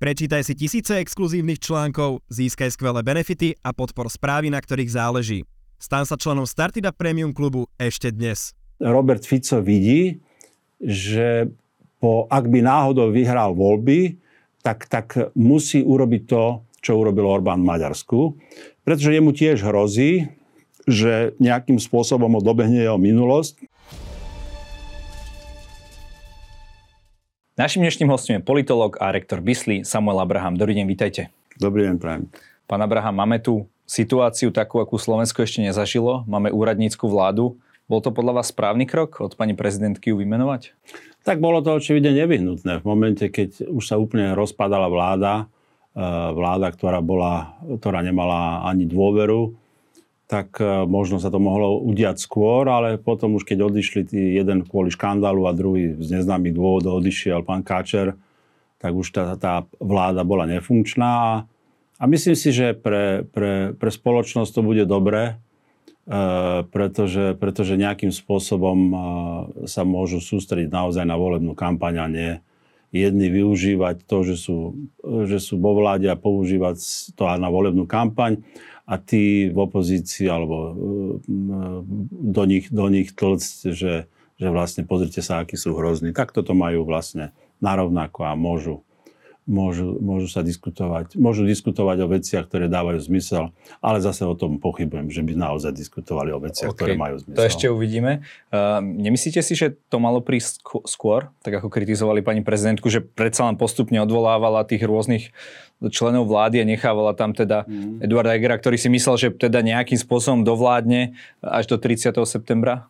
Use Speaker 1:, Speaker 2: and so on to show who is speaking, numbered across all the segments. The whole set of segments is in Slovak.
Speaker 1: Prečítaj si tisíce exkluzívnych článkov, získaj skvelé benefity a podpor správy, na ktorých záleží. Stan sa členom Startida Premium klubu ešte dnes.
Speaker 2: Robert Fico vidí, že po, ak by náhodou vyhral voľby, tak, tak musí urobiť to, čo urobil Orbán v Maďarsku. Pretože jemu tiež hrozí, že nejakým spôsobom ho dobehne jeho minulosť
Speaker 3: Našim dnešným hostom je politolog a rektor Bisly Samuel Abraham. Dobrý deň, vítajte.
Speaker 2: Dobrý deň, prajem.
Speaker 3: Pán Abraham, máme tu situáciu takú, akú Slovensko ešte nezažilo. Máme úradnícku vládu. Bol to podľa vás správny krok od pani prezidentky ju vymenovať?
Speaker 2: Tak bolo to očividne nevyhnutné. V momente, keď už sa úplne rozpadala vláda, eh, vláda, ktorá, bola, ktorá nemala ani dôveru, tak e, možno sa to mohlo udiať skôr, ale potom už keď odišli tí jeden kvôli škandálu a druhý z neznámych dôvodov odišiel pán Káčer, tak už tá, tá vláda bola nefunkčná. A, myslím si, že pre, pre, pre spoločnosť to bude dobré, e, pretože, pretože nejakým spôsobom e, sa môžu sústrediť naozaj na volebnú kampaň a nie jedni využívať to, že sú, že sú vo vláde a používať to na volebnú kampaň a tí v opozícii alebo e, do nich, do nich tlcť, že, že vlastne pozrite sa, akí sú hrozní. Tak toto majú vlastne narovnako a môžu, môžu, môžu sa diskutovať, môžu diskutovať o veciach, ktoré dávajú zmysel, ale zase o tom pochybujem, že by naozaj diskutovali o veciach, okay. ktoré majú zmysel.
Speaker 3: To ešte uvidíme. Uh, nemyslíte si, že to malo prísť skôr, tak ako kritizovali pani prezidentku, že predsa len postupne odvolávala tých rôznych členov vlády a nechávala tam teda mm. Eduarda Egera, ktorý si myslel, že teda nejakým spôsobom dovládne až do 30. septembra?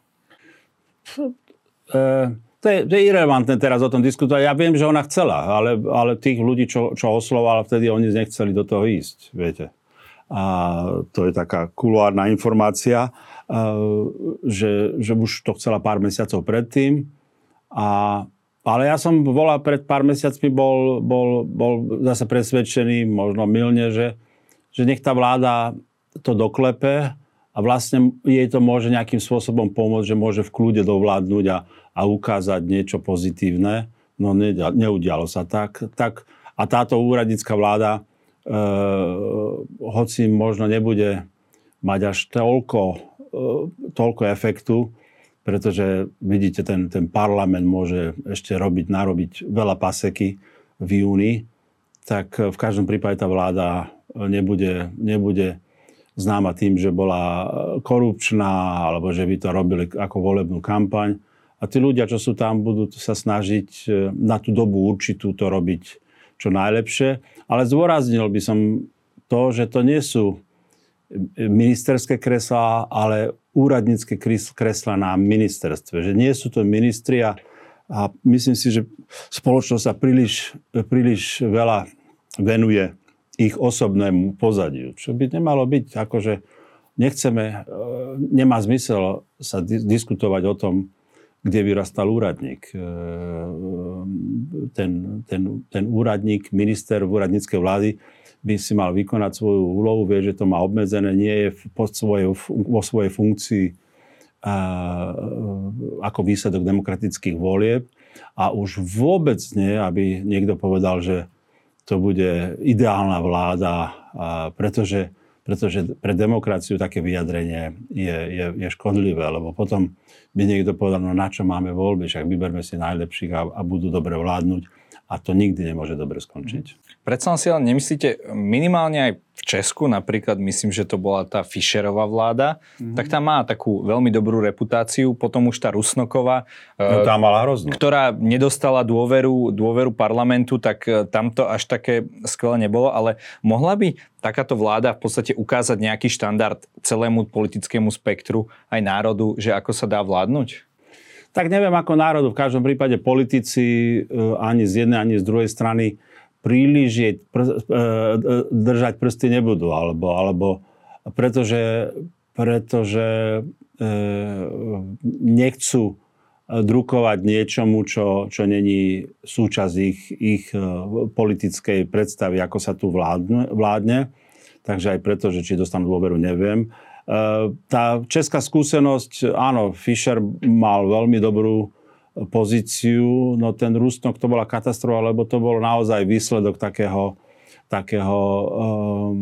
Speaker 2: Uh to je, to je irrelevantné teraz o tom diskutovať. Ja viem, že ona chcela, ale, ale tých ľudí, čo, čo oslovala vtedy, oni nechceli do toho ísť, viete. A to je taká kuloárna informácia, že, že už to chcela pár mesiacov predtým. A, ale ja som bola pred pár mesiacmi, bol, bol, bol zase presvedčený, možno milne, že, že nech tá vláda to doklepe a vlastne jej to môže nejakým spôsobom pomôcť, že môže v kľude dovládnuť a, a ukázať niečo pozitívne. No neudialo sa tak. tak a táto úradnícka vláda, e, hoci možno nebude mať až toľko, e, toľko efektu, pretože vidíte, ten, ten parlament môže ešte robiť, narobiť veľa paseky v júni, tak v každom prípade tá vláda nebude, nebude známa tým, že bola korupčná, alebo že by to robili ako volebnú kampaň a tí ľudia, čo sú tam, budú sa snažiť e, na tú dobu určitú to robiť čo najlepšie. Ale zdôraznil by som to, že to nie sú ministerské kreslá, ale úradnícke kreslá na ministerstve. Že nie sú to ministri a, a myslím si, že spoločnosť sa príliš, príliš veľa venuje ich osobnému pozadiu. Čo by nemalo byť, akože nechceme, e, nemá zmysel sa diskutovať o tom, kde vyrastal úradník. E, ten, ten, ten úradník, minister v úradníckej vlády by si mal vykonať svoju úlohu, vie, že to má obmedzené, nie je pod svojej, vo svojej funkcii a, ako výsledok demokratických volieb a už vôbec nie, aby niekto povedal, že to bude ideálna vláda, pretože, pretože pre demokraciu také vyjadrenie je, je, je škodlivé, lebo potom by niekto povedal, no na čo máme voľby, však vyberme si najlepších a, a budú dobre vládnuť a to nikdy nemôže dobre skončiť.
Speaker 3: Predsa si ale nemyslíte, minimálne aj v Česku napríklad, myslím, že to bola tá Fischerová vláda, mm-hmm. tak tá má takú veľmi dobrú reputáciu, potom už tá Rusnoková,
Speaker 2: no, tá mala hroznú.
Speaker 3: ktorá nedostala dôveru, dôveru parlamentu, tak e, tam to až také skvelé nebolo, ale mohla by takáto vláda v podstate ukázať nejaký štandard celému politickému spektru aj národu, že ako sa dá vládnuť?
Speaker 2: tak neviem ako národu. V každom prípade politici e, ani z jednej, ani z druhej strany príliš pr- e, e, držať prsty nebudú. Alebo, alebo pretože, pretože e, nechcú drukovať niečomu, čo, čo není súčasť ich, ich politickej predstavy, ako sa tu vládne, vládne. Takže aj preto, že či dostanú dôveru, neviem. Tá česká skúsenosť, áno, Fischer mal veľmi dobrú pozíciu, no ten Rusnok to bola katastrofa, lebo to bol naozaj výsledok takého, takého um,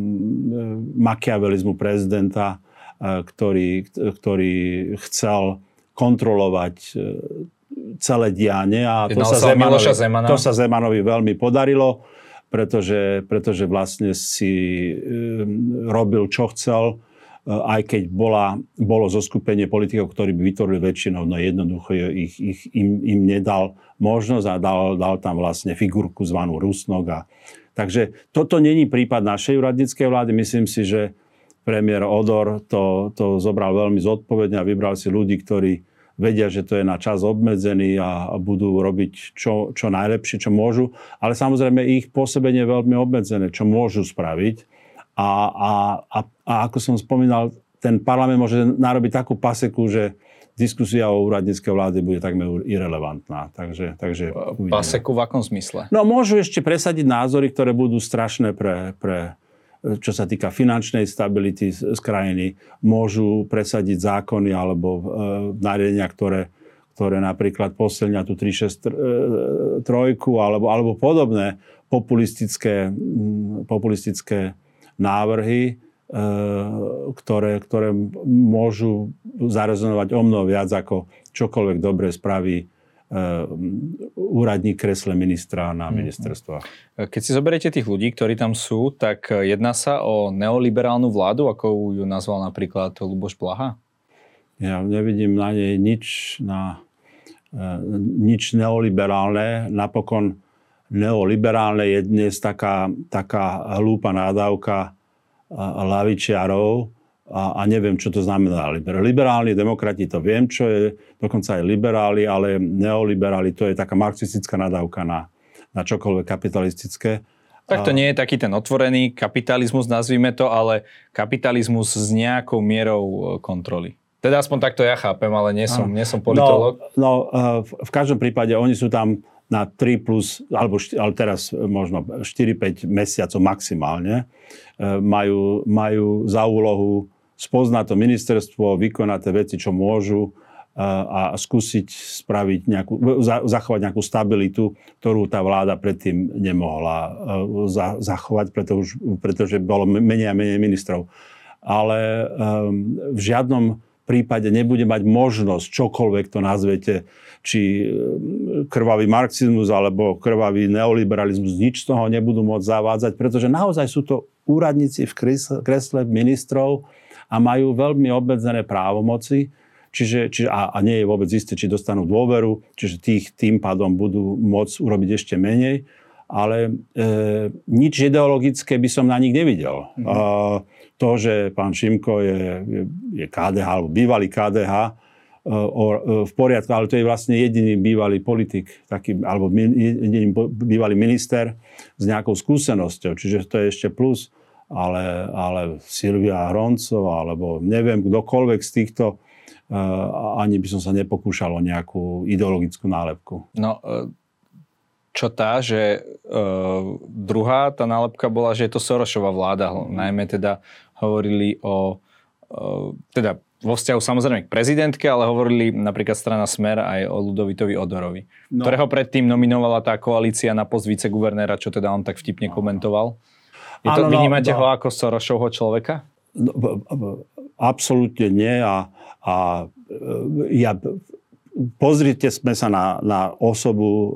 Speaker 2: makiavelizmu prezidenta, uh, ktorý, ktorý chcel kontrolovať uh, celé dianie. A to sa, Zemanovi, to sa Zemanovi veľmi podarilo, pretože, pretože vlastne si um, robil, čo chcel, aj keď bola, bolo zoskupenie politikov, ktorí by vytvorili väčšinou, no jednoducho ich, ich, im, im nedal možnosť a dal, dal tam vlastne figurku zvanú Rusnok. Takže toto není prípad našej úradníckej vlády. Myslím si, že premiér Odor to, to zobral veľmi zodpovedne a vybral si ľudí, ktorí vedia, že to je na čas obmedzený a, a budú robiť čo, čo najlepšie, čo môžu. Ale samozrejme ich pôsobenie je veľmi obmedzené, čo môžu spraviť a, a, a, a ako som spomínal, ten parlament môže narobiť takú paseku, že diskusia o úradníckej vlády bude takmer irrelevantná. Takže, takže
Speaker 3: paseku v akom zmysle?
Speaker 2: No môžu ešte presadiť názory, ktoré budú strašné pre, pre čo sa týka finančnej stability z, z krajiny. Môžu presadiť zákony alebo e, nariadenia, ktoré, ktoré napríklad posilňa tú 363 alebo, alebo podobné populistické, populistické návrhy, e, ktoré, ktoré môžu zarezonovať o mnoho viac ako čokoľvek dobre spraví e, úradník kresle ministra na mhm. ministerstva.
Speaker 3: Keď si zoberiete tých ľudí, ktorí tam sú, tak jedná sa o neoliberálnu vládu, ako ju nazval napríklad Luboš Blaha?
Speaker 2: Ja nevidím na nej nič, na, e, nič neoliberálne. Napokon neoliberálne je dnes taká, taká hlúpa nádavka lavičiarov a, a neviem, čo to znamená. Liberálni demokrati to viem, čo je, dokonca aj liberáli, ale neoliberáli to je taká marxistická nadávka na, na čokoľvek kapitalistické.
Speaker 3: Tak to nie je taký ten otvorený kapitalizmus, nazvime to, ale kapitalizmus s nejakou mierou e, kontroly. Teda aspoň takto ja chápem, ale nie som, nie som politolog.
Speaker 2: No, no v, v každom prípade oni sú tam na 3 plus, alebo ale teraz možno 4-5 mesiacov maximálne, e, majú, majú za úlohu spoznať to ministerstvo, vykonať tie veci, čo môžu e, a skúsiť spraviť nejakú, zachovať nejakú stabilitu, ktorú tá vláda predtým nemohla e, zachovať, pretože, pretože bolo menej a menej ministrov. Ale v žiadnom prípade nebude mať možnosť, čokoľvek to nazvete, či e, krvavý marxizmus alebo krvavý neoliberalizmus, nič z toho nebudú môcť zavádzať, pretože naozaj sú to úradníci v kresle ministrov a majú veľmi obmedzené právomoci, čiže, čiže, a, a nie je vôbec isté, či dostanú dôveru, čiže tých tým pádom budú môcť urobiť ešte menej, ale e, nič ideologické by som na nich nevidel. Mm. E, to, že pán Šimko je, je, je KDH, alebo bývalý KDH, e, e, v poriadku, ale to je vlastne jediný bývalý politik, taký, alebo jediný bývalý minister s nejakou skúsenosťou, čiže to je ešte plus, ale, ale Silvia Hroncová, alebo neviem, kdokoľvek z týchto, uh, ani by som sa nepokúšal o nejakú ideologickú nálepku.
Speaker 3: No, čo tá, že uh, druhá tá nálepka bola, že je to Sorošová vláda, najmä teda hovorili o, teda vo vzťahu samozrejme k prezidentke, ale hovorili napríklad strana Smer aj o Ludovitovi Odorovi, no. ktorého predtým nominovala tá koalícia na post viceguvernéra, čo teda on tak vtipne komentoval. Je to, ano, no, vnímate no, ho ako Sorošovho človeka?
Speaker 2: No, absolútne nie a, a e, ja pozrite sme sa na, na osobu uh,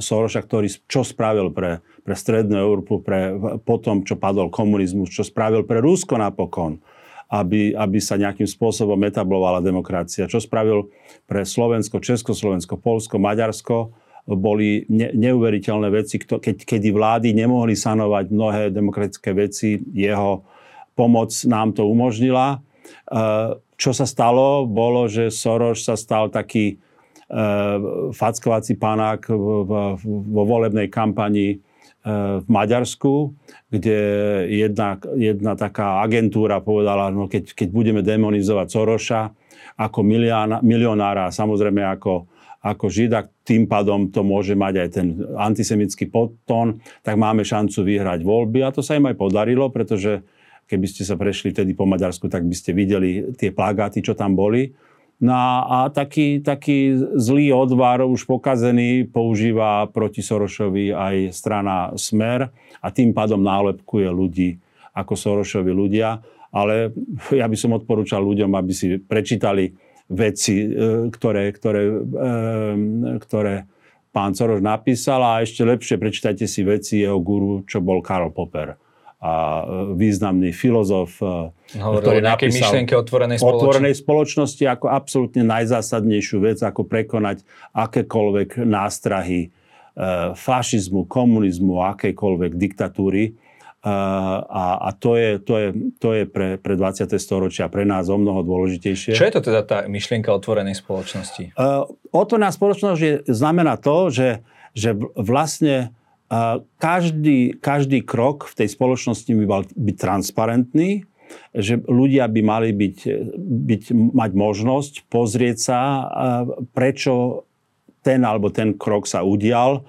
Speaker 2: Soroša, ktorý čo spravil pre, pre Strednú Európu, pre, po tom, čo padol komunizmus, čo spravil pre Rusko napokon, aby, aby sa nejakým spôsobom etablovala demokracia, čo spravil pre Slovensko, Československo, Polsko, Maďarsko, boli ne, neuveriteľné veci, keď, kedy vlády nemohli sanovať mnohé demokratické veci, jeho pomoc nám to umožnila. Uh, čo sa stalo, bolo, že Soros sa stal taký e, fackovací pánák vo volebnej kampani e, v Maďarsku, kde jedna, jedna taká agentúra povedala, no keď, keď budeme demonizovať Soroša ako milionára, samozrejme ako, ako žida, tým pádom to môže mať aj ten antisemický podtón, tak máme šancu vyhrať voľby. A to sa im aj podarilo, pretože Keby ste sa prešli vtedy po Maďarsku, tak by ste videli tie plagáty, čo tam boli. No a taký, taký zlý odvar, už pokazený, používa proti Sorošovi aj strana Smer a tým pádom nálepkuje ľudí ako Sorošovi ľudia. Ale ja by som odporúčal ľuďom, aby si prečítali veci, e, ktoré, ktoré, e, ktoré pán Soroš napísal a ešte lepšie prečítajte si veci jeho guru, čo bol Karl Popper a e, významný filozof,
Speaker 3: e, Hovoril ktorý napísal myšlienke otvorenej spoločnosti.
Speaker 2: otvorenej spoločnosti ako absolútne najzásadnejšiu vec, ako prekonať akékoľvek nástrahy e, fašizmu, komunizmu, akejkoľvek diktatúry. A, a to je, to je, to je pre, pre 20. storočia pre nás o mnoho dôležitejšie.
Speaker 3: Čo je to teda tá myšlienka otvorenej spoločnosti?
Speaker 2: Uh, otvorená spoločnosť je, znamená to, že, že vlastne každý, každý krok v tej spoločnosti by mal byť transparentný, že ľudia by mali byť, byť, mať možnosť pozrieť sa, prečo ten alebo ten krok sa udial,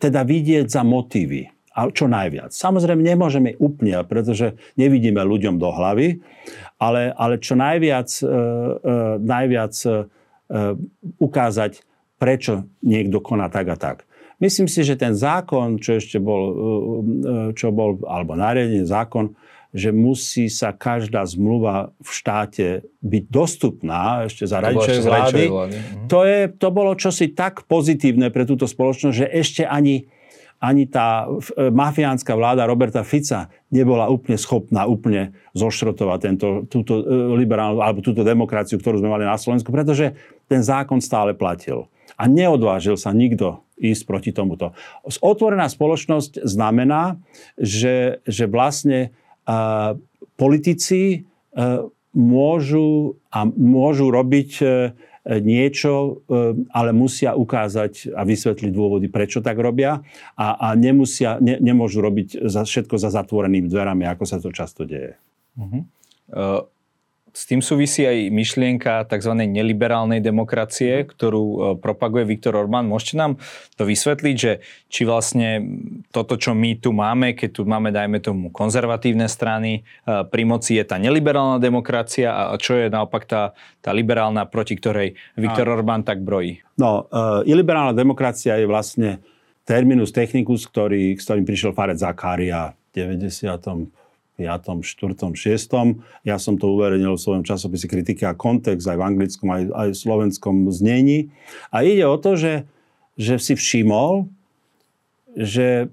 Speaker 2: teda vidieť za motívy. A čo najviac. Samozrejme, nemôžeme úplne, pretože nevidíme ľuďom do hlavy, ale, ale čo najviac, e, e, najviac e, ukázať, prečo niekto koná tak a tak. Myslím si, že ten zákon, čo ešte bol, uh, uh, čo bol alebo nariadenie zákon, že musí sa každá zmluva v štáte byť dostupná ešte za radičovej vlády. vlády. Mhm. To, je, to bolo čosi tak pozitívne pre túto spoločnosť, že ešte ani, ani tá e, mafiánska vláda Roberta Fica nebola úplne schopná úplne zošrotovať tento, túto e, liberálnu alebo túto demokraciu, ktorú sme mali na Slovensku, pretože ten zákon stále platil. A neodvážil sa nikto ísť proti tomuto. Otvorená spoločnosť znamená, že, že vlastne uh, politici uh, môžu, a môžu robiť uh, niečo, ale musia ukázať a vysvetliť dôvody, prečo tak robia a, a nemusia, ne, nemôžu robiť za, všetko za zatvorenými dverami, ako sa to často deje. Uh-huh.
Speaker 3: Uh, s tým súvisí aj myšlienka tzv. neliberálnej demokracie, ktorú e, propaguje Viktor Orbán. Môžete nám to vysvetliť, že či vlastne toto, čo my tu máme, keď tu máme, dajme tomu, konzervatívne strany, e, pri moci je tá neliberálna demokracia a čo je naopak tá, tá liberálna, proti ktorej Viktor a... Orbán tak brojí?
Speaker 2: No, uh, iliberálna demokracia je vlastne terminus technicus, ktorý, s ktorým prišiel Fared Zakária v 90 5., 4., 6. Ja som to uverejnil v svojom časopise Kritika a kontext aj v anglickom, aj, aj v slovenskom znení. A ide o to, že, že si všimol, že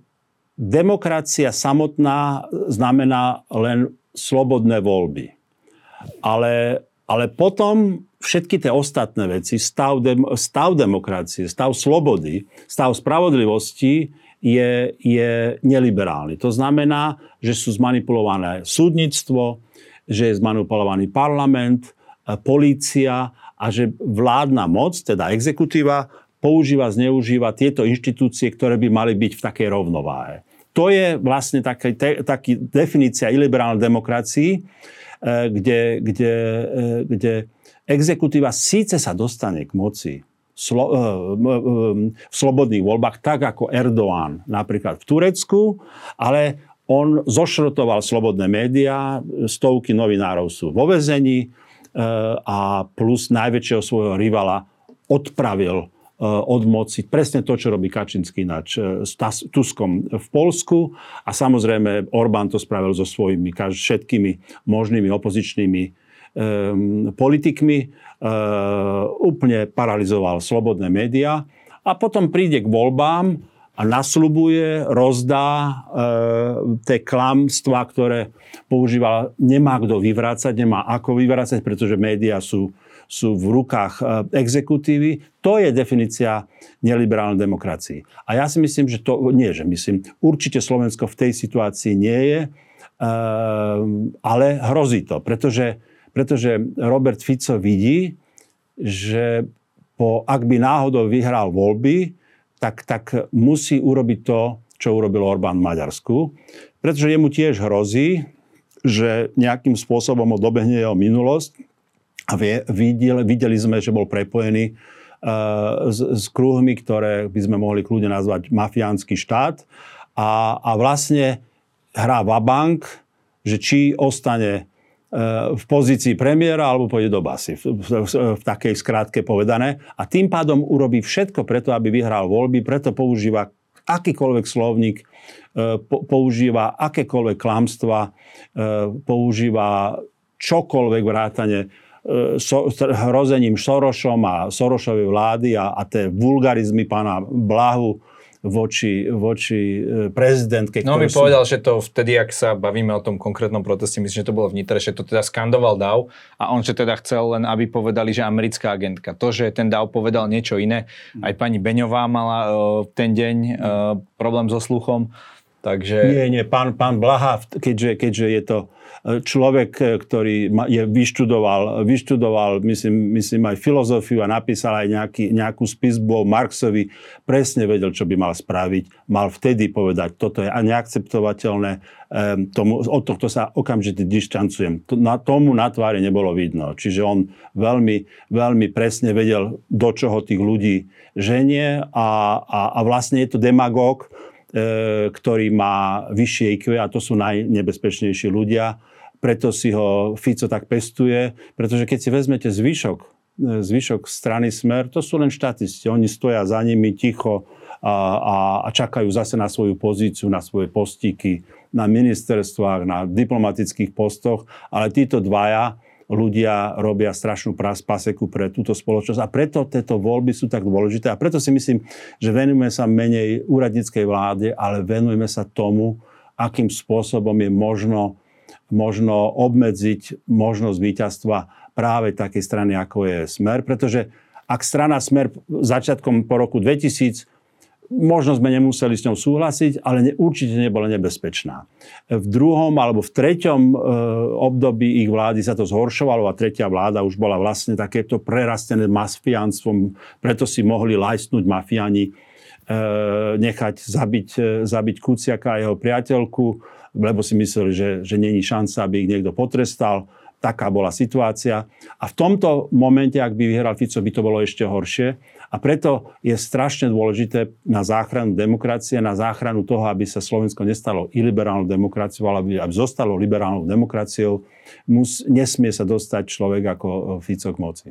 Speaker 2: demokracia samotná znamená len slobodné voľby. Ale, ale potom všetky tie ostatné veci, stav, dem, stav demokracie, stav slobody, stav spravodlivosti je, je neliberálny. To znamená, že sú zmanipulované súdnictvo, že je zmanipulovaný parlament, e, polícia a že vládna moc, teda exekutíva, používa, zneužíva tieto inštitúcie, ktoré by mali byť v takej rovnováhe. To je vlastne taký, taký definícia iliberálnej demokracii, e, kde, kde, e, kde exekutíva síce sa dostane k moci, slo, eh, v slobodných voľbách, tak ako Erdoğan napríklad v Turecku, ale on zošrotoval slobodné médiá, stovky novinárov sú vo vezení eh, a plus najväčšieho svojho rivala odpravil eh, od moci. Presne to, čo robí Kačinský nač s Tuskom v Polsku. A samozrejme Orbán to spravil so svojimi všetkými možnými opozičnými um, politikmi, úplne paralizoval slobodné médiá a potom príde k voľbám a nasľubuje, rozdá e, tie klamstvá, ktoré používal. Nemá kto vyvrácať, nemá ako vyvrácať, pretože médiá sú, sú v rukách e, exekutívy. To je definícia neliberálnej demokracii. A ja si myslím, že to, nie že myslím, určite Slovensko v tej situácii nie je, e, ale hrozí to, pretože pretože Robert Fico vidí, že po, ak by náhodou vyhral voľby, tak, tak musí urobiť to, čo urobil Orbán v Maďarsku. Pretože jemu tiež hrozí, že nejakým spôsobom ho dobehne jeho minulosť. A videli, videli sme, že bol prepojený uh, s, s kruhmi, ktoré by sme mohli kľudne nazvať mafiánsky štát. A, a vlastne hrá vabank, že či ostane v pozícii premiéra alebo pôjde do basy, v, v, v, takej skrátke povedané. A tým pádom urobí všetko preto, aby vyhral voľby, preto používa akýkoľvek slovník, používa akékoľvek klamstva, používa čokoľvek vrátane so, hrozením Sorošom a Sorošovej vlády a, a tie vulgarizmy pána Blahu voči, voči e, prezidentke.
Speaker 3: No mi sú... povedal, že to vtedy, ak sa bavíme o tom konkrétnom proteste, myslím, že to bolo v Nitre, že to teda skandoval DAO a on že teda chcel len, aby povedali, že americká agentka. To, že ten DAO povedal niečo iné, aj pani Beňová mala uh, ten deň uh, problém so sluchom, takže...
Speaker 2: Nie, nie, pán, pán Blaha, keďže, keďže je to človek, e, ktorý je vyštudoval, vyštudoval myslím, myslím aj filozofiu a napísal aj nejaký, nejakú spisbu o Marxovi, presne vedel, čo by mal spraviť. Mal vtedy povedať, toto je neakceptovateľné, tomu, od tohto sa okamžite dištancujem. Na tomu na tvári nebolo vidno. Čiže on veľmi, veľmi presne vedel, do čoho tých ľudí ženie a, a, a vlastne je to demagóg, e, ktorý má vyššie IQ a to sú najnebezpečnejší ľudia preto si ho Fico tak pestuje, pretože keď si vezmete zvyšok, e, zvyšok strany Smer, to sú len štatisti. Oni stoja za nimi ticho a, a, a čakajú zase na svoju pozíciu, na svoje postíky, na ministerstvách, na diplomatických postoch, ale títo dvaja ľudia robia strašnú paseku pre túto spoločnosť. A preto tieto voľby sú tak dôležité. A preto si myslím, že venujeme sa menej úradníckej vláde, ale venujeme sa tomu, akým spôsobom je možno možno obmedziť možnosť víťazstva práve takej strany, ako je Smer, pretože ak strana Smer začiatkom po roku 2000 možno sme nemuseli s ňou súhlasiť, ale ne, určite nebola nebezpečná. V druhom alebo v treťom e, období ich vlády sa to zhoršovalo a tretia vláda už bola vlastne takéto prerastené mafiánstvom, preto si mohli lajstnúť mafiani, e, nechať zabiť, e, zabiť Kuciaka a jeho priateľku, lebo si mysleli, že, že není šanca, aby ich niekto potrestal. Taká bola situácia. A v tomto momente, ak by vyhral Fico, by to bolo ešte horšie. A preto je strašne dôležité na záchranu demokracie, na záchranu toho, aby sa Slovensko nestalo iliberálnou demokraciou, ale aby, aby zostalo liberálnou demokraciou, mus, nesmie sa dostať človek ako Fico k moci.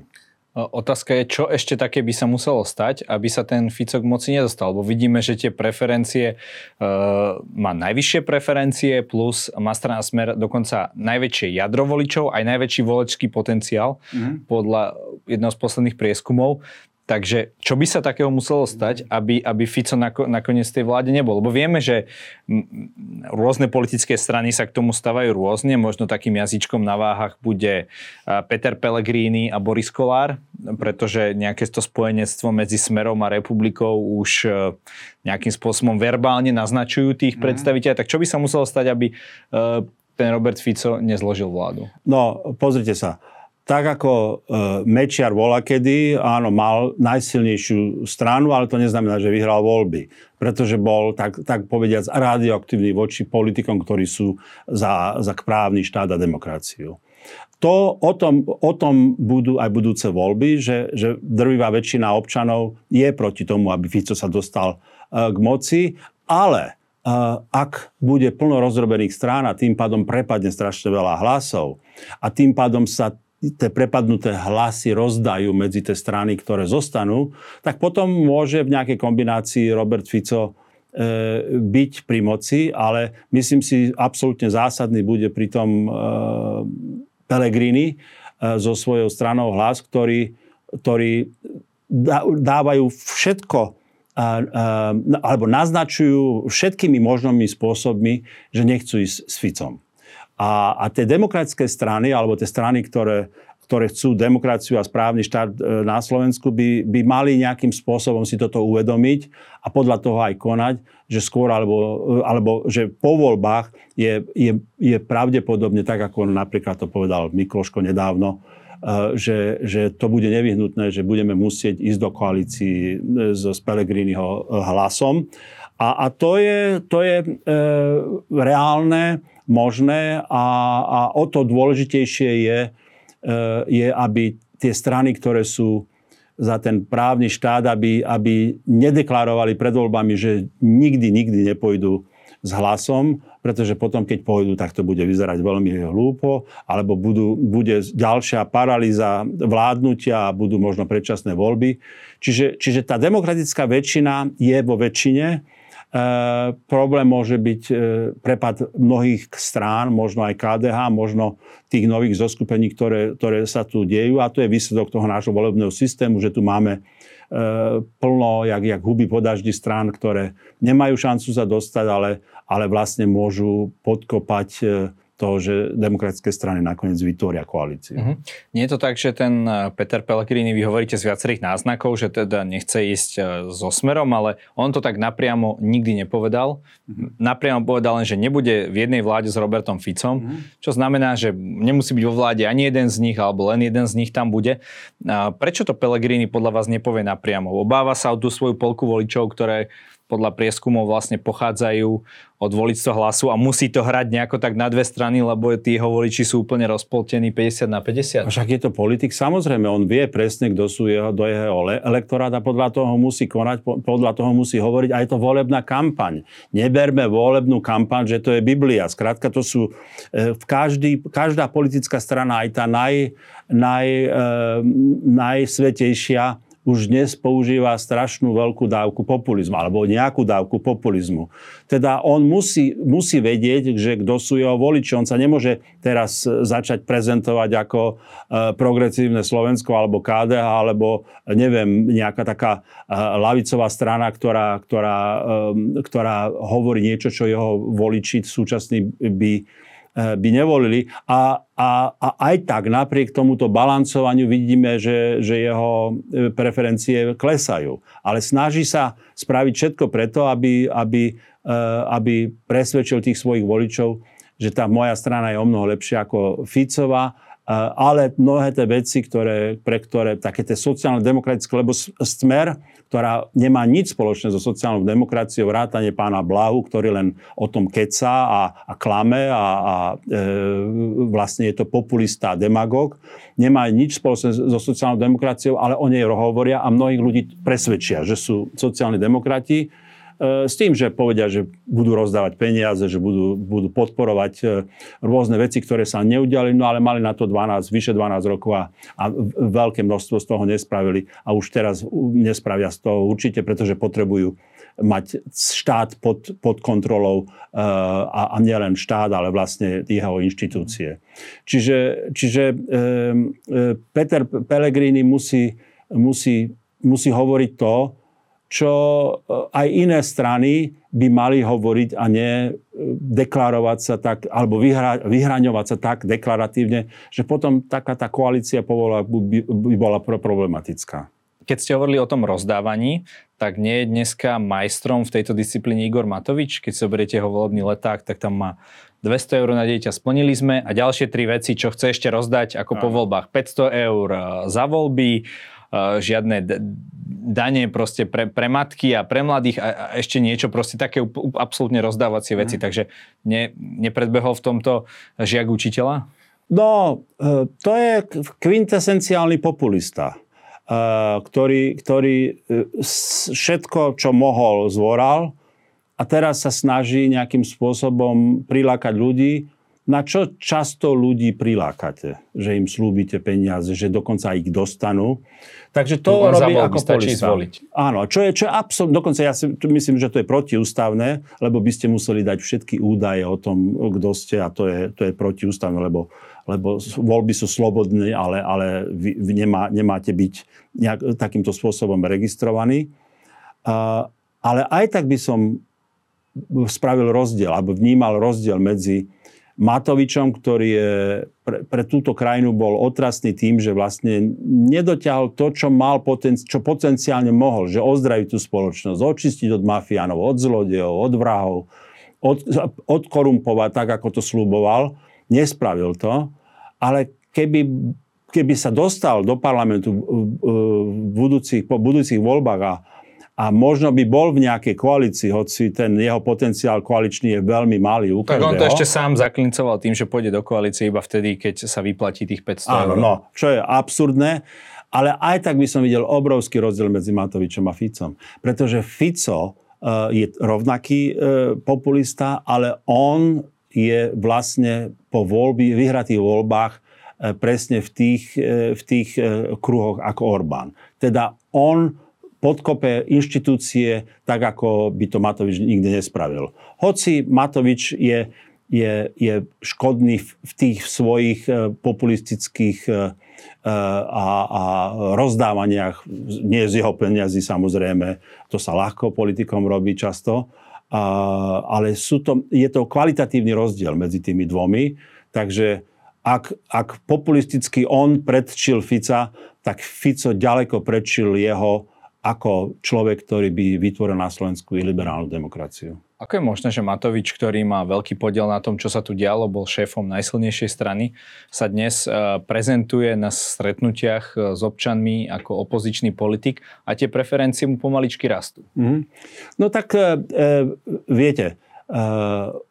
Speaker 3: Otázka je, čo ešte také by sa muselo stať, aby sa ten Fico k moci nedostal. Lebo vidíme, že tie preferencie, uh, má najvyššie preferencie, plus má strana Smer dokonca najväčšie jadro voličov, aj najväčší volečský potenciál, mm. podľa jedného z posledných prieskumov. Takže čo by sa takého muselo stať, aby, aby Fico nako, nakoniec tej vláde nebol? Lebo vieme, že rôzne politické strany sa k tomu stavajú rôzne. Možno takým jazyčkom na váhach bude Peter Pellegrini a Boris Kolár, pretože nejaké to spojenectvo medzi Smerom a Republikou už e, nejakým spôsobom verbálne naznačujú tých mm. predstaviteľov. Tak čo by sa muselo stať, aby e, ten Robert Fico nezložil vládu?
Speaker 2: No, pozrite sa tak ako e, Mečiar vola kedy, áno, mal najsilnejšiu stranu, ale to neznamená, že vyhral voľby. Pretože bol, tak, tak povediac, radioaktívny voči politikom, ktorí sú za, za právny štát a demokraciu. To, o, tom, o tom budú aj budúce voľby, že, že drvivá väčšina občanov je proti tomu, aby Fico sa dostal e, k moci, ale e, ak bude plno rozrobených strán a tým pádom prepadne strašne veľa hlasov a tým pádom sa tie prepadnuté hlasy rozdajú medzi tie strany, ktoré zostanú, tak potom môže v nejakej kombinácii Robert Fico e, byť pri moci, ale myslím si, absolútne zásadný bude pri tom e, Pellegrini e, so svojou stranou hlas, ktorí, ktorí dávajú všetko alebo naznačujú všetkými možnými spôsobmi, že nechcú ísť s Ficom. A, a tie demokratické strany, alebo tie strany, ktoré, ktoré chcú demokraciu a správny štát e, na Slovensku, by, by mali nejakým spôsobom si toto uvedomiť a podľa toho aj konať, že skôr alebo, e, alebo že po voľbách je, je, je pravdepodobne tak, ako napríklad to povedal Mikloško nedávno, e, že, že to bude nevyhnutné, že budeme musieť ísť do koalícii s, s Pelegriniho hlasom. A, a to je, to je e, reálne možné a, a o to dôležitejšie je, e, je, aby tie strany, ktoré sú za ten právny štát, aby, aby nedeklarovali pred voľbami, že nikdy, nikdy nepôjdu s hlasom, pretože potom, keď pôjdu, tak to bude vyzerať veľmi hlúpo, alebo budú, bude ďalšia paralýza vládnutia a budú možno predčasné voľby. Čiže, čiže tá demokratická väčšina je vo väčšine, E, problém môže byť e, prepad mnohých strán, možno aj KDH, možno tých nových zoskupení, ktoré, ktoré sa tu dejú. A to je výsledok toho nášho volebného systému, že tu máme e, plno, jak, jak huby po daždi strán, ktoré nemajú šancu sa dostať, ale, ale vlastne môžu podkopať toho, že demokratické strany nakoniec vytvoria koalíciu. Mm-hmm.
Speaker 3: Nie je to tak, že ten e, Peter Pellegrini, vy hovoríte z viacerých náznakov, že teda nechce ísť e, so smerom, ale on to tak napriamo nikdy nepovedal. Mm-hmm. Napriamo povedal len, že nebude v jednej vláde s Robertom Ficom, mm-hmm. čo znamená, že nemusí byť vo vláde ani jeden z nich, alebo len jeden z nich tam bude. A prečo to Pellegrini podľa vás nepovie napriamo? Obáva sa o tú svoju polku voličov, ktoré podľa prieskumov vlastne pochádzajú od voličstva hlasu a musí to hrať nejako tak na dve strany, lebo tí jeho voliči sú úplne rozpoltení 50 na 50.
Speaker 2: Však je to politik, samozrejme, on vie presne, kto sú jeho, do jeho elektorát a podľa toho musí konať, podľa toho musí hovoriť. A je to volebná kampaň. Neberme volebnú kampaň, že to je Biblia. Skrátka, to sú e, v každý, každá politická strana, aj tá naj, naj, e, najsvetejšia, už dnes používa strašnú veľkú dávku populizmu, alebo nejakú dávku populizmu. Teda on musí, musí vedieť, že kto sú jeho voliči. On sa nemôže teraz začať prezentovať ako e, progresívne Slovensko, alebo KDH, alebo neviem, nejaká taká e, lavicová strana, ktorá, ktorá, e, ktorá hovorí niečo, čo jeho voliči súčasní by by nevolili. A, a, a aj tak napriek tomuto balancovaniu vidíme, že, že jeho eh, preferencie klesajú. Ale snaží sa spraviť všetko preto, aby, aby, eh, aby presvedčil tých svojich voličov, že tá moja strana je o mnoho lepšia ako Ficová ale mnohé tie veci, ktoré, pre ktoré také tie sociálno-demokratické, lebo Smer, ktorá nemá nič spoločné so sociálnou demokraciou, vrátane pána Blahu, ktorý len o tom keca a, a klame a, a e, vlastne je to populista a demagóg, nemá nič spoločné so sociálnou demokraciou, ale o nej hovoria a mnohých ľudí presvedčia, že sú sociálni demokrati s tým, že povedia, že budú rozdávať peniaze, že budú, budú podporovať e, rôzne veci, ktoré sa neudiali, no ale mali na to 12, vyše 12 rokov a, a veľké množstvo z toho nespravili a už teraz nespravia z toho určite, pretože potrebujú mať štát pod, pod kontrolou uh, a, a nielen štát, ale vlastne jeho inštitúcie. Čiže, čiže um, Peter Pellegrini musí, musí, musí hovoriť to, čo eh, aj iné strany by mali hovoriť a ne eh, deklarovať sa tak, alebo vyhra, vyhraňovať sa tak deklaratívne, že potom taká tá koalícia povola by, by bola problematická.
Speaker 3: Keď ste hovorili o tom rozdávaní, tak nie je dneska majstrom v tejto disciplíne Igor Matovič. Keď si zoberiete jeho volebný leták, tak tam má 200 eur na dieťa splnili sme a ďalšie tri veci, čo chce ešte rozdať ako po voľbách. 500 eur za voľby, žiadne dane proste pre, pre matky a pre mladých a, a ešte niečo proste také absolútne rozdávacie veci. Mm. Takže ne, nepredbehol v tomto žiak učiteľa?
Speaker 2: No, e, to je kvintesenciálny populista, e, ktorý, ktorý e, všetko, čo mohol, zvoral a teraz sa snaží nejakým spôsobom prilákať ľudí, na čo často ľudí prilákate? Že im slúbite peniaze, že dokonca ich dostanú. Takže to
Speaker 3: no, robí ako polista. Zvoliť.
Speaker 2: Áno, čo je, čo je absolútne, dokonca ja si myslím, že to je protiústavné, lebo by ste museli dať všetky údaje o tom, kto ste a to je, to je protiústavné, lebo, lebo voľby sú slobodné, ale, ale vy, vy nemá, nemáte byť nejak, takýmto spôsobom registrovaní. Uh, ale aj tak by som spravil rozdiel, alebo vnímal rozdiel medzi Matovičom, ktorý je pre, pre túto krajinu bol otrasný tým, že vlastne nedotiahol to, čo mal poten, čo potenciálne mohol, že ozdraviť tú spoločnosť, očistiť od mafiánov, od zlodejov, od vrahov, od, odkorumpovať tak, ako to slúboval. Nespravil to, ale keby, keby sa dostal do parlamentu v budúcich, po budúcich voľbách a a možno by bol v nejakej koalícii, hoci ten jeho potenciál koaličný je veľmi malý u
Speaker 3: Tak on to ešte sám zaklincoval tým, že pôjde do koalície iba vtedy, keď sa vyplatí tých 500
Speaker 2: Áno,
Speaker 3: eur.
Speaker 2: no, čo je absurdné, ale aj tak by som videl obrovský rozdiel medzi Matovičom a Ficom. Pretože Fico je rovnaký populista, ale on je vlastne po voľby, vyhratých voľbách presne v tých, v tých kruhoch ako Orbán. Teda on podkope inštitúcie tak, ako by to Matovič nikdy nespravil. Hoci Matovič je, je, je škodný v tých svojich e, populistických e, e, a, a rozdávaniach, nie z jeho peniazy samozrejme, to sa ľahko politikom robí často, ale sú to, je to kvalitatívny rozdiel medzi tými dvomi, takže ak, ak populisticky on predčil Fica, tak Fico ďaleko predčil jeho ako človek, ktorý by vytvoril na Slovensku i liberálnu demokraciu.
Speaker 3: Ako je možné, že Matovič, ktorý má veľký podiel na tom, čo sa tu dialo, bol šéfom najsilnejšej strany, sa dnes e, prezentuje na stretnutiach e, s občanmi ako opozičný politik a tie preferencie mu pomaličky rastú? Mm-hmm.
Speaker 2: No tak e, viete, e,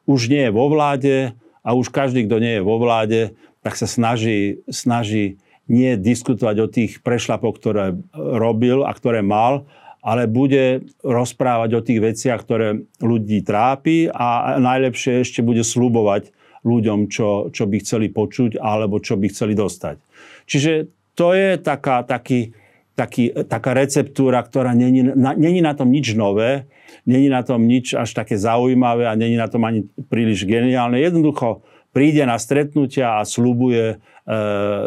Speaker 2: už nie je vo vláde a už každý, kto nie je vo vláde, tak sa snaží, snaží nie diskutovať o tých prešlapoch, ktoré robil a ktoré mal, ale bude rozprávať o tých veciach, ktoré ľudí trápi a najlepšie ešte bude slubovať ľuďom, čo, čo by chceli počuť alebo čo by chceli dostať. Čiže to je taká, taký, taký, taká receptúra, ktorá není na, na tom nič nové, není na tom nič až také zaujímavé a není na tom ani príliš geniálne. Jednoducho príde na stretnutia a slubuje, e,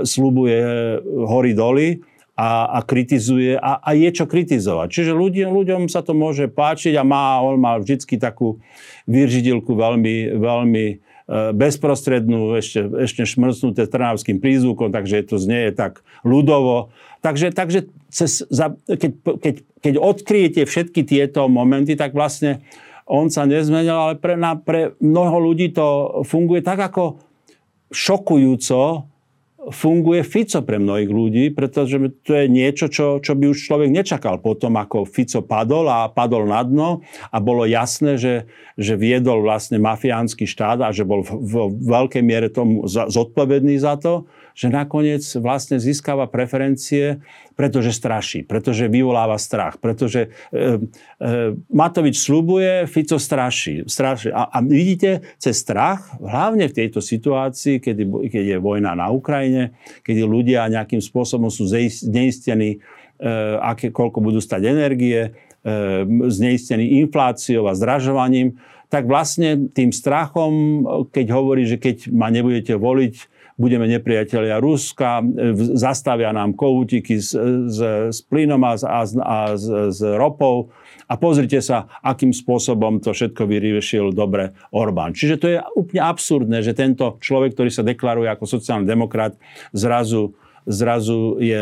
Speaker 2: slubuje hory doly a, a kritizuje a, a je čo kritizovať. Čiže ľuďom, ľuďom sa to môže páčiť a má, on má vždycky takú vyržidilku veľmi, veľmi e, bezprostrednú, ešte, ešte šmrcnuté trnavským prízvukom, takže to znie tak ľudovo. Takže, takže cez, za, keď, keď, keď odkryjete všetky tieto momenty, tak vlastne on sa nezmenil, ale pre, na, pre mnoho ľudí to funguje tak ako šokujúco funguje Fico pre mnohých ľudí, pretože to je niečo, čo, čo by už človek nečakal potom, ako Fico padol a padol na dno a bolo jasné, že, že viedol vlastne mafiánsky štát a že bol v, v veľkej miere tomu zodpovedný za to že nakoniec vlastne získava preferencie, pretože straší, pretože vyvoláva strach, pretože e, e, Matovič slubuje, Fico straší. straší. A, a vidíte, cez strach, hlavne v tejto situácii, kedy, keď je vojna na Ukrajine, kedy ľudia nejakým spôsobom sú zneistení, e, aké, koľko budú stať energie, e, zneistení infláciou a zdražovaním, tak vlastne tým strachom, keď hovorí, že keď ma nebudete voliť, budeme nepriatelia Ruska, zastavia nám kohútiky s, s, s plynom a, a, a s, s ropou. A pozrite sa, akým spôsobom to všetko vyriešil dobre Orbán. Čiže to je úplne absurdné, že tento človek, ktorý sa deklaruje ako sociálny demokrat, zrazu zrazu je,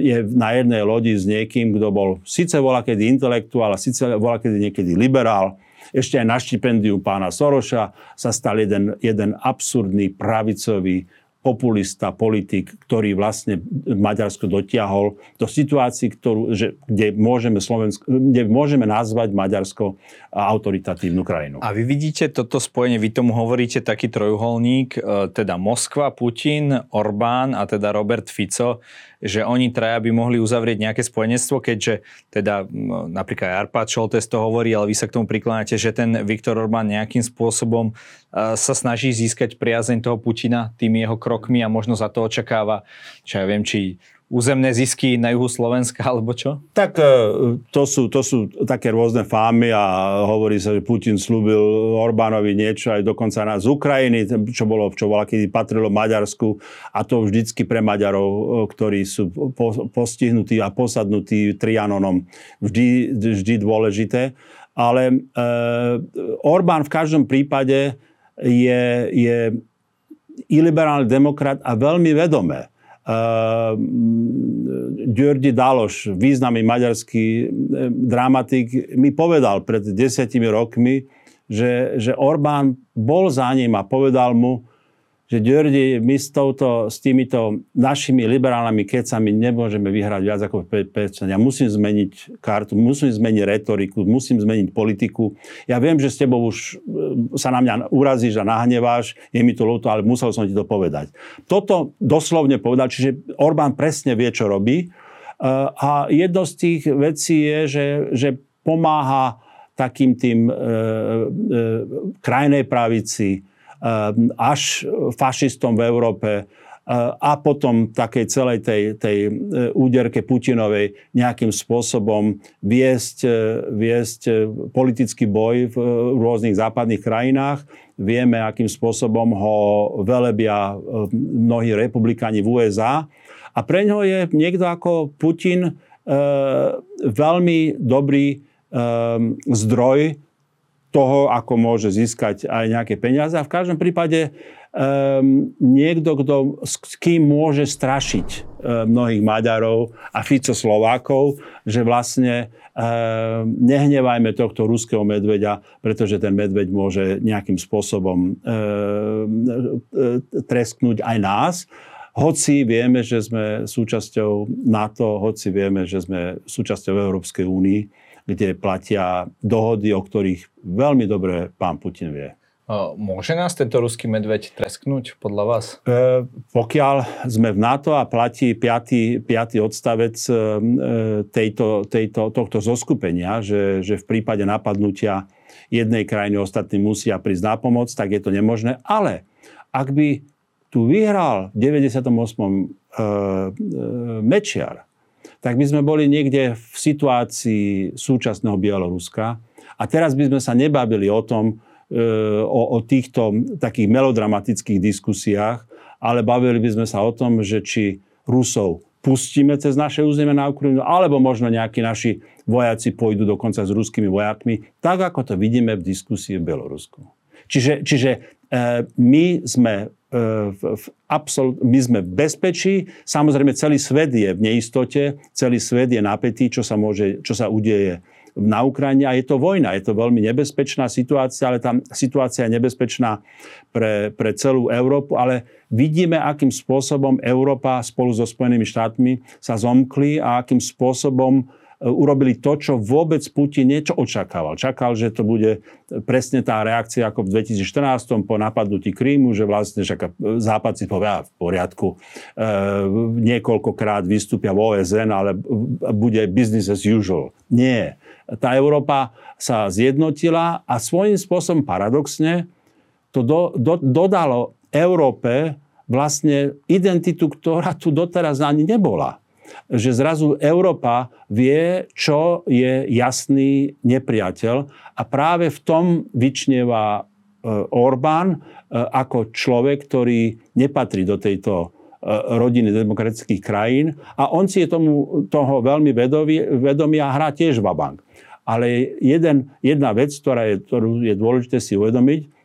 Speaker 2: je na jednej lodi s niekým, kto bol síce volá kedy intelektuál a síce volá kedy niekedy liberál, ešte aj na štipendiu pána Soroša sa stal jeden, jeden absurdný pravicový populista, politik, ktorý vlastne Maďarsko dotiahol do situácií, ktorú, že, kde, môžeme Slovensko, kde môžeme nazvať Maďarsko autoritatívnu krajinu.
Speaker 3: A vy vidíte toto spojenie, vy tomu hovoríte taký trojuholník, e, teda Moskva, Putin, Orbán a teda Robert Fico že oni traja by mohli uzavrieť nejaké spojenectvo, keďže teda napríklad Arpad Šoltes to hovorí, ale vy sa k tomu prikláňate, že ten Viktor Orbán nejakým spôsobom sa snaží získať priazeň toho Putina tými jeho krokmi a možno za to očakáva, čo ja viem, či územné zisky na juhu Slovenska, alebo čo?
Speaker 2: Tak e, to sú, to sú také rôzne fámy a hovorí sa, že Putin slúbil Orbánovi niečo aj dokonca na z Ukrajiny, čo bolo, čo bola, kedy patrilo Maďarsku a to vždycky pre Maďarov, e, ktorí sú postihnutí a posadnutí Trianonom, vždy, vždy dôležité. Ale e, Orbán v každom prípade je, je iliberálny demokrat a veľmi vedomé Ehm, György Daloš, významný maďarský ehm, dramatik, mi povedal pred desiatimi rokmi, že, že Orbán bol za ním a povedal mu, že Ďordi, my s, touto, s týmito našimi liberálnymi kecami nemôžeme vyhrať viac ako 5%. Ja musím zmeniť kartu, musím zmeniť retoriku, musím zmeniť politiku. Ja viem, že s tebou už e, sa na mňa urazíš a nahneváš, je mi to ľúto, ale musel som ti to povedať. Toto doslovne povedal, čiže Orbán presne vie, čo robí. E, a jedno z tých vecí je, že, že pomáha takým tým e, e, krajnej pravici, až fašistom v Európe, a potom takej celej tej, tej úderke Putinovej nejakým spôsobom viesť, viesť politický boj v rôznych západných krajinách. Vieme, akým spôsobom ho velebia mnohí republikáni v USA. A pre ňo je niekto ako Putin veľmi dobrý zdroj toho, ako môže získať aj nejaké peniaze. A v každom prípade um, niekto, kto, s kým môže strašiť um, mnohých Maďarov a Fico Slovákov, že vlastne um, nehnevajme tohto ruského medveďa, pretože ten medveď môže nejakým spôsobom um, tresknúť aj nás. Hoci vieme, že sme súčasťou NATO, hoci vieme, že sme súčasťou Európskej únii, kde platia dohody, o ktorých veľmi dobre pán Putin vie.
Speaker 3: Môže nás tento ruský medveď tresknúť podľa vás?
Speaker 2: E, pokiaľ sme v NATO a platí 5. 5. odstavec e, tejto, tejto, tohto zoskupenia, že, že v prípade napadnutia jednej krajiny ostatní musia prísť na pomoc, tak je to nemožné. Ale ak by tu vyhral v 98. E, e, Mečiar, tak by sme boli niekde v situácii súčasného Bieloruska. A teraz by sme sa nebavili o tom, e, o, o týchto takých melodramatických diskusiách, ale bavili by sme sa o tom, že či Rusov pustíme cez naše územie na Ukrajinu, alebo možno nejakí naši vojaci pôjdu dokonca s ruskými vojakmi, tak ako to vidíme v diskusii v Bielorusku. Čiže, čiže e, my sme v, v absolút, my sme v bezpečí. Samozrejme, celý svet je v neistote, celý svet je napätý, čo sa, môže, čo sa udeje na Ukrajine a je to vojna. Je to veľmi nebezpečná situácia, ale tá situácia je nebezpečná pre, pre celú Európu, ale vidíme, akým spôsobom Európa spolu so Spojenými štátmi sa zomkli a akým spôsobom urobili to, čo vôbec Putin niečo očakával. Čakal, že to bude presne tá reakcia ako v 2014 po napadnutí Krímu, že vlastne však Západ si povie, v poriadku, e, niekoľkokrát vystúpia v OSN, ale bude business as usual. Nie. Tá Európa sa zjednotila a svojím spôsobom paradoxne to do, do, dodalo Európe vlastne identitu, ktorá tu doteraz ani nebola že zrazu Európa vie, čo je jasný nepriateľ a práve v tom vyčnieva e, Orbán e, ako človek, ktorý nepatrí do tejto e, rodiny demokratických krajín a on si je tomu toho veľmi vedomý, a hrá tiež vabank. Ale jeden, jedna vec, ktorá je, ktorú je dôležité si uvedomiť,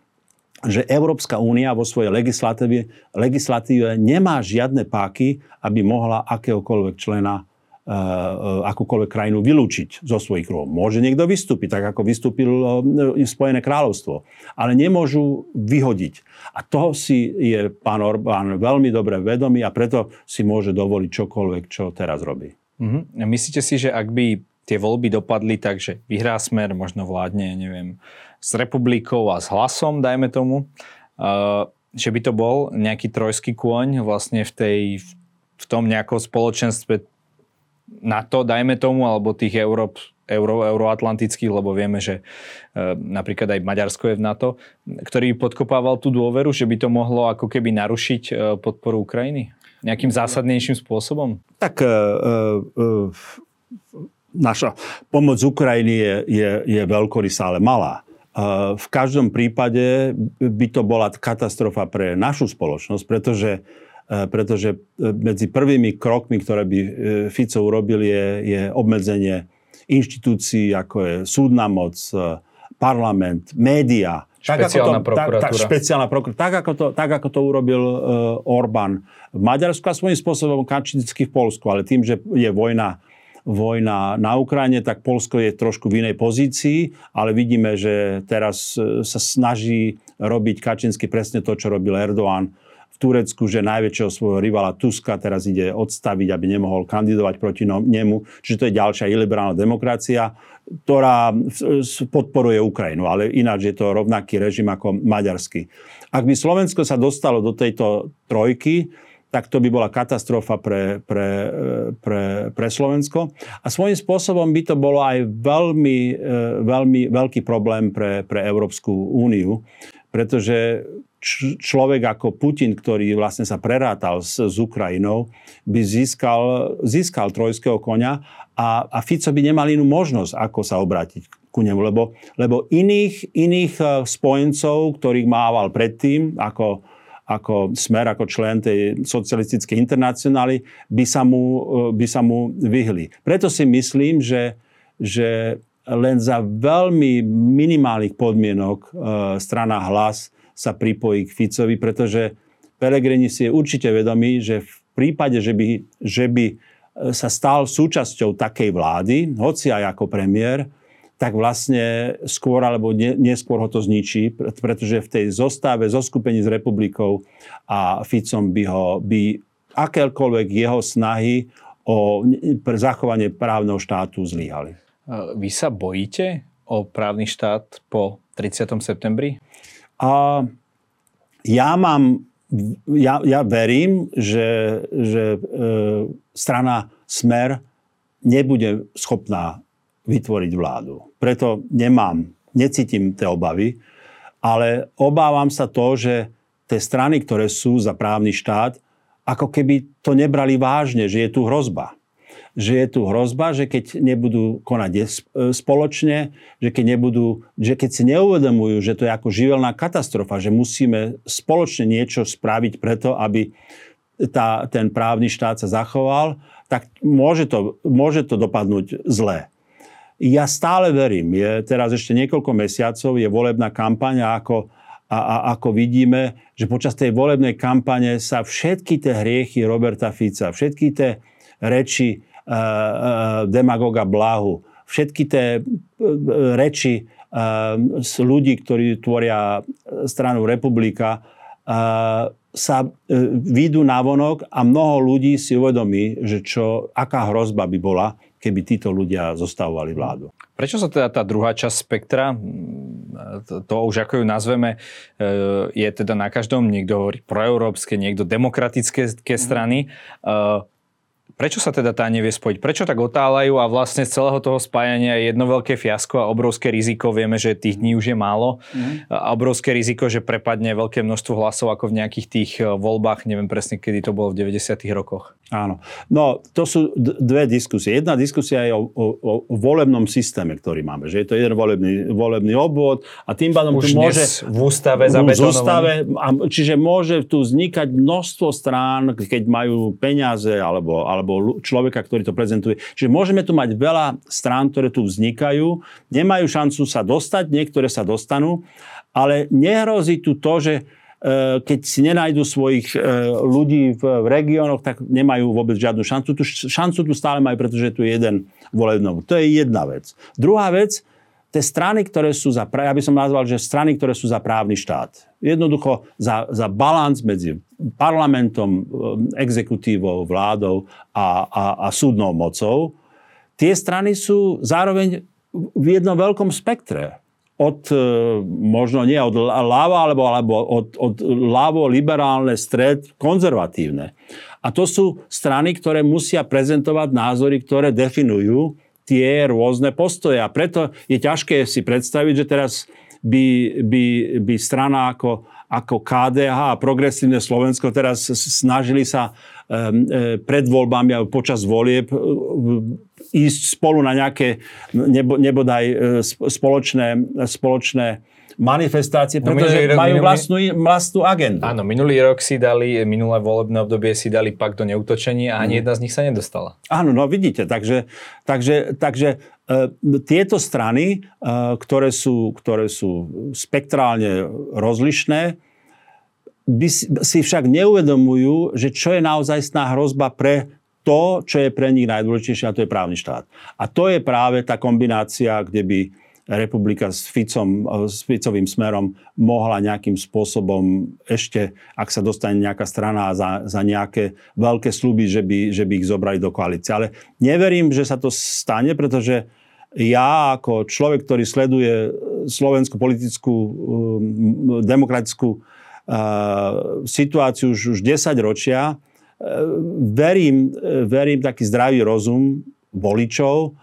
Speaker 2: že Európska únia vo svojej legislatíve, legislatíve nemá žiadne páky, aby mohla akéhokoľvek člena e, e, akúkoľvek krajinu vylúčiť zo svojich kruhov. Môže niekto vystúpiť, tak ako vystúpil e, Spojené kráľovstvo. Ale nemôžu vyhodiť. A toho si je pán Orbán veľmi dobre vedomý a preto si môže dovoliť čokoľvek, čo teraz robí.
Speaker 3: Mm-hmm. Myslíte si, že ak by tie voľby dopadli tak, že vyhrá smer, možno vládne, neviem, s republikou a s hlasom, dajme tomu, že by to bol nejaký trojský kôň vlastne v, tej, v tom nejakom spoločenstve NATO, dajme tomu, alebo tých Európ, euro, euroatlantických, lebo vieme, že e, napríklad aj Maďarsko je v NATO, ktorý podkopával tú dôveru, že by to mohlo ako keby narušiť e, podporu Ukrajiny? Nejakým zásadnejším spôsobom?
Speaker 2: Tak e, e, naša pomoc Ukrajiny je, je, je veľkorysá, ale malá. V každom prípade by to bola katastrofa pre našu spoločnosť, pretože, e, pretože e, medzi prvými krokmi, ktoré by e, Fico urobil, je, je obmedzenie inštitúcií, ako je súdna moc, parlament, média.
Speaker 3: Špeciálna
Speaker 2: tak, prokuratúra. Tak, tak, špeciálna prokuratúra. Tak ako to, tak ako to urobil uh, Orbán v Maďarsku a svojím spôsobom Kačinický v Polsku. Ale tým, že je vojna vojna na Ukrajine, tak Polsko je trošku v inej pozícii, ale vidíme, že teraz e, sa snaží robiť Kačinsky presne to, čo robil Erdoğan v Turecku, že najväčšieho svojho rivala Tuska teraz ide odstaviť, aby nemohol kandidovať proti no, nemu. Čiže to je ďalšia iliberálna demokracia, ktorá podporuje Ukrajinu, ale ináč je to rovnaký režim ako maďarský. Ak by Slovensko sa dostalo do tejto trojky, tak to by bola katastrofa pre, pre, pre, pre Slovensko. A svojím spôsobom by to bolo aj veľmi, veľmi veľký problém pre, pre Európsku úniu, pretože človek ako Putin, ktorý vlastne sa prerátal s, s Ukrajinou, by získal, získal trojského konia a, a Fico by nemal inú možnosť, ako sa obrátiť ku nemu, lebo, lebo iných, iných e, spojencov, ktorých mával predtým, ako, ako smer, ako člen tej socialistickej internacionály, by sa mu, e, by sa mu vyhli. Preto si myslím, že, že len za veľmi minimálnych podmienok e, strana hlas sa pripojí k Ficovi, pretože Pelegrini si je určite vedomý, že v prípade, že by, že by e, sa stal súčasťou takej vlády, hoci aj ako premiér, tak vlastne skôr alebo neskôr ho to zničí, pretože v tej zostave, zoskupení s republikou a Ficom by ho, by akékoľvek jeho snahy o zachovanie právneho štátu zlíhali.
Speaker 3: Vy sa bojíte o právny štát po 30. septembri?
Speaker 2: A ja mám, ja, ja verím, že, že e, strana Smer nebude schopná vytvoriť vládu. Preto nemám, necítim tie obavy, ale obávam sa to, že tie strany, ktoré sú za právny štát, ako keby to nebrali vážne, že je tu hrozba že je tu hrozba, že keď nebudú konať spoločne, že keď, nebudú, že keď si neuvedomujú, že to je ako živelná katastrofa, že musíme spoločne niečo spraviť preto, aby tá, ten právny štát sa zachoval, tak môže to, môže to dopadnúť zle. Ja stále verím, je teraz ešte niekoľko mesiacov, je volebná kampaň a ako, a, a ako vidíme, že počas tej volebnej kampane sa všetky tie hriechy Roberta Fica, všetky tie reči Eh, eh, demagoga Blahu. Všetky tie eh, reči z ľudí, ktorí tvoria stranu Republika, sa výjdu na vonok a mnoho ľudí si uvedomí, že čo, aká hrozba by bola, keby títo ľudia zostavovali vládu.
Speaker 3: Prečo sa teda tá druhá časť spektra, to, to už ako ju nazveme, je teda na každom, niekto hovorí proeurópske, niekto demokratické strany. Prečo sa teda tá nevie spojiť? Prečo tak otáľajú a vlastne z celého toho spájania je jedno veľké fiasko a obrovské riziko, vieme, že tých dní už je málo, mm. a obrovské riziko, že prepadne veľké množstvo hlasov ako v nejakých tých e, voľbách, neviem presne, kedy to bolo v 90. rokoch.
Speaker 2: Áno. No, to sú dve diskusie. Jedna diskusia je o, o, o volebnom systéme, ktorý máme, že je to jeden volebný, volebný obvod a tým pádom
Speaker 3: už
Speaker 2: tu môže...
Speaker 3: v ústave zabetonovaný. ústave,
Speaker 2: čiže môže tu vznikať množstvo strán, keď majú peniaze alebo, alebo alebo človeka, ktorý to prezentuje. Čiže môžeme tu mať veľa strán, ktoré tu vznikajú, nemajú šancu sa dostať, niektoré sa dostanú, ale nehrozí tu to, že e, keď si nenajdu svojich e, ľudí v regiónoch, tak nemajú vôbec žiadnu šancu. Tu šancu tu stále majú, pretože tu je jeden volebný To je jedna vec. Druhá vec, tie strany, ktoré sú za, ja by som nazval, že strany, ktoré sú za právny štát. Jednoducho za, za balans medzi parlamentom, eh, exekutívou, vládou a, a, a súdnou mocou. Tie strany sú zároveň v jednom veľkom spektre. Od, eh, možno nie od ľava, alebo, alebo od, od ľavo liberálne, stred, konzervatívne. A to sú strany, ktoré musia prezentovať názory, ktoré definujú tie rôzne postoje. A preto je ťažké si predstaviť, že teraz by, by, by strana ako, ako KDH a Progresívne Slovensko teraz snažili sa um, pred voľbami a počas volieb e, ísť spolu na nejaké nebo, nebodaj e, spoločné, spoločné manifestácie, no, pretože rok, majú minulý, vlastnú, vlastnú agendu.
Speaker 3: Áno, minulý rok si dali, minulé volebné obdobie si dali pakt o neutočení a ani mm. jedna z nich sa nedostala.
Speaker 2: Áno, no vidíte, takže, takže, takže e, tieto strany, e, ktoré, sú, ktoré sú spektrálne rozlišné, by si, si však neuvedomujú, že čo je naozajstná hrozba pre to, čo je pre nich najdôležitejšie, a to je právny štát. A to je práve tá kombinácia, kde by republika s, Ficom, s Ficovým smerom mohla nejakým spôsobom ešte, ak sa dostane nejaká strana za, za nejaké veľké sluby, že by, že by ich zobrali do koalície. Ale neverím, že sa to stane, pretože ja ako človek, ktorý sleduje slovenskú politickú, um, demokratickú situáciu už, už 10 ročia, verím, verím taký zdravý rozum voličov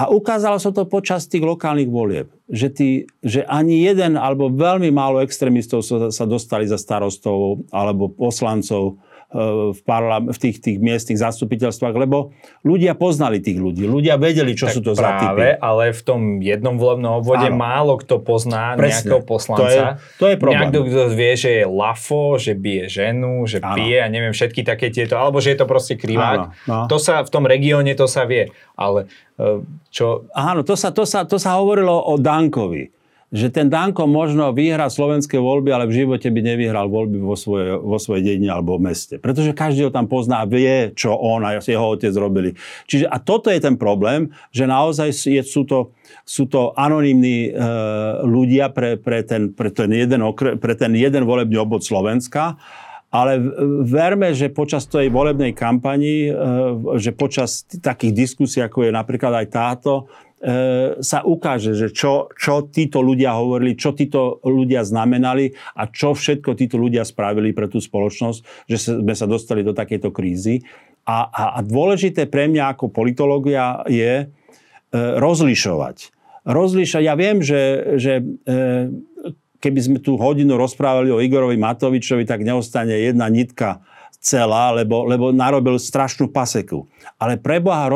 Speaker 2: a ukázalo sa to počas tých lokálnych volieb, že, tí, že ani jeden alebo veľmi málo extrémistov sa, sa dostali za starostov alebo poslancov v, parla- v tých, tých miestnych zastupiteľstvách, lebo ľudia poznali tých ľudí. Ľudia vedeli, čo
Speaker 3: tak
Speaker 2: sú to
Speaker 3: práve,
Speaker 2: za typy.
Speaker 3: ale v tom jednom volebnom obvode
Speaker 2: Áno.
Speaker 3: málo kto pozná
Speaker 2: Presne.
Speaker 3: nejakého poslanca.
Speaker 2: To je- to je problém.
Speaker 3: Niekto, kto vie, že je lafo, že bije ženu, že
Speaker 2: Áno.
Speaker 3: pije a neviem všetky také tieto, alebo že je to proste krivák.
Speaker 2: Áno, no.
Speaker 3: To sa v tom regióne to sa vie. Ale e, čo...
Speaker 2: Áno, to sa, to, sa, to sa hovorilo o Dankovi. Že ten Danko možno vyhrá slovenské voľby, ale v živote by nevyhral voľby vo svojej, vo svojej dedine alebo v meste. Pretože každý ho tam pozná a vie, čo on a jeho otec robili. Čiže a toto je ten problém, že naozaj je, sú, to, sú to anonimní e, ľudia pre, pre, ten, pre, ten jeden okre, pre ten jeden volebný obvod Slovenska. Ale verme, že počas tej volebnej kampani, e, že počas takých diskusí, ako je napríklad aj táto, sa ukáže, že čo, čo títo ľudia hovorili, čo títo ľudia znamenali a čo všetko títo ľudia spravili pre tú spoločnosť, že sme sa dostali do takejto krízy. A, a, a dôležité pre mňa ako politológia je e, rozlišovať. Rozlišovať. Ja viem, že, že e, keby sme tu hodinu rozprávali o Igorovi Matovičovi, tak neostane jedna nitka celá, lebo, lebo narobil strašnú paseku. Ale pre Boha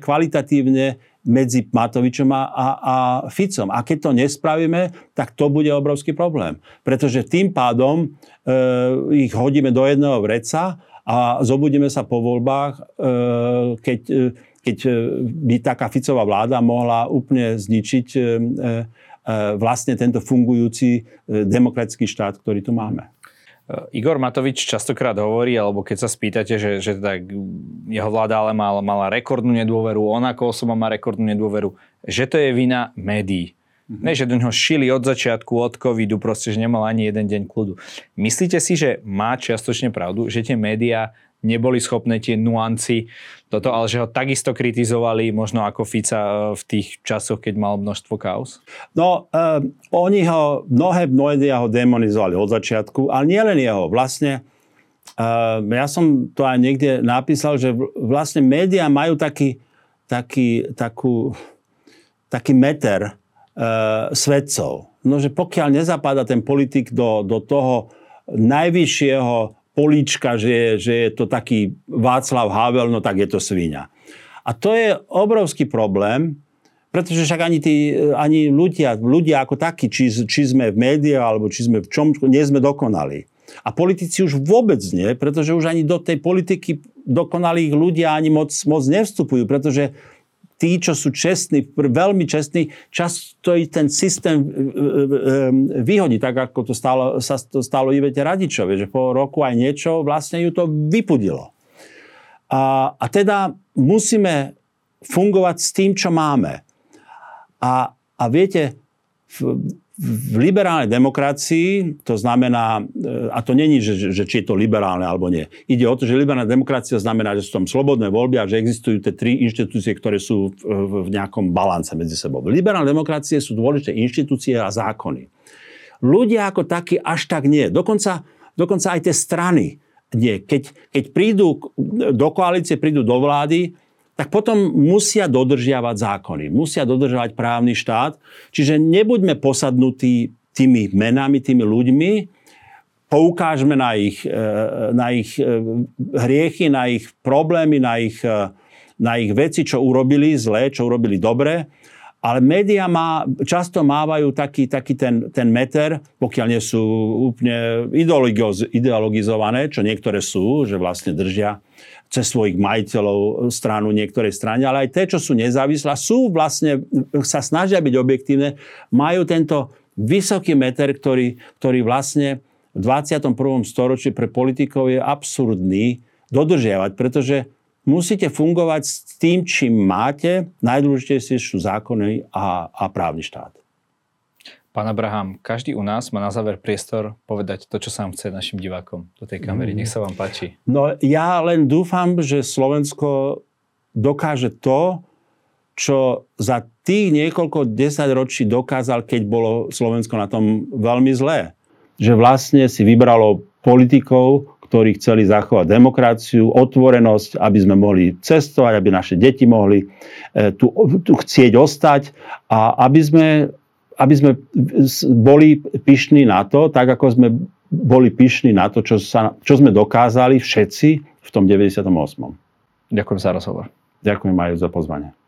Speaker 2: kvalitatívne medzi Matovičom a, a, Ficom. A keď to nespravíme, tak to bude obrovský problém. Pretože tým pádom e, ich hodíme do jedného vreca a zobudíme sa po voľbách, e, keď, e, keď e, by taká Ficová vláda mohla úplne zničiť e, e, vlastne tento fungujúci e, demokratický štát, ktorý tu máme.
Speaker 3: Igor Matovič častokrát hovorí, alebo keď sa spýtate, že, že teda jeho vláda ale mal, mala rekordnú nedôveru, on ako osoba má rekordnú nedôveru, že to je vina médií. Mm-hmm. Ne, že do neho šili od začiatku, od covidu, proste, že nemal ani jeden deň kľudu. Myslíte si, že má čiastočne pravdu, že tie médiá neboli schopné tie nuancy toto, ale že ho takisto kritizovali možno ako Fica e, v tých časoch, keď mal množstvo kaos?
Speaker 2: No, uh, oni ho, mnohé médiá ho demonizovali od začiatku, ale nielen jeho. Vlastne, uh, ja som to aj niekde napísal, že vlastne médiá majú taký, taký, takú, taký meter uh, svedcov. No, že pokiaľ nezapadá ten politik do, do toho najvyššieho políčka, že že je to taký Václav Havel, no tak je to svíňa. A to je obrovský problém, pretože však ani, tí, ani ľudia, ľudia ako takí, či, či sme v médiách, alebo či sme v čom, nie sme dokonali. A politici už vôbec nie, pretože už ani do tej politiky dokonalých ľudia ani moc, moc nevstupujú, pretože tí, čo sú čestní, veľmi čestní, často i ten systém e, e, e, vyhodí, tak ako to stalo, sa to stalo Ivete Radičovi, že po roku aj niečo vlastne ju to vypudilo. A, a teda musíme fungovať s tým, čo máme. A, a viete, v liberálnej demokracii, to znamená, e, a to není, že, že, či je to liberálne alebo nie. Ide o to, že liberálna demokracia znamená, že sú tam slobodné voľby a že existujú tie tri inštitúcie, ktoré sú v, v, nejakom balance medzi sebou. V liberálnej demokracie sú dôležité inštitúcie a zákony. Ľudia ako takí až tak nie. Dokonca, dokonca aj tie strany nie. Keď, keď prídu do koalície, prídu do vlády, tak potom musia dodržiavať zákony, musia dodržiavať právny štát. Čiže nebuďme posadnutí tými menami, tými ľuďmi, poukážme na ich, e, na ich e, hriechy, na ich problémy, na ich, e, na ich veci, čo urobili zlé, čo urobili dobre. Ale médiá má, často mávajú taký, taký ten, ten meter, pokiaľ nie sú úplne ideologiz, ideologizované, čo niektoré sú, že vlastne držia cez svojich majiteľov stranu niektorej strane, ale aj tie, čo sú nezávislé, sú vlastne, sa snažia byť objektívne, majú tento vysoký meter, ktorý, ktorý vlastne v 21. storočí pre politikov je absurdný dodržiavať, pretože musíte fungovať s tým, čím máte. Najdôležitejšie sú zákony a, a právny štát.
Speaker 3: Pán Abraham, každý u nás má na záver priestor povedať to, čo sa vám chce našim divákom do tej kamery. Nech sa vám páči.
Speaker 2: No ja len dúfam, že Slovensko dokáže to, čo za tých niekoľko desaťročí dokázal, keď bolo Slovensko na tom veľmi zlé. Že vlastne si vybralo politikov, ktorí chceli zachovať demokraciu, otvorenosť, aby sme mohli cestovať, aby naše deti mohli e, tu, tu chcieť ostať a aby sme, aby sme boli pyšní na to, tak ako sme boli pyšní na to, čo, sa, čo sme dokázali všetci v tom 98.
Speaker 3: Ďakujem za rozhovor.
Speaker 2: Ďakujem aj za pozvanie.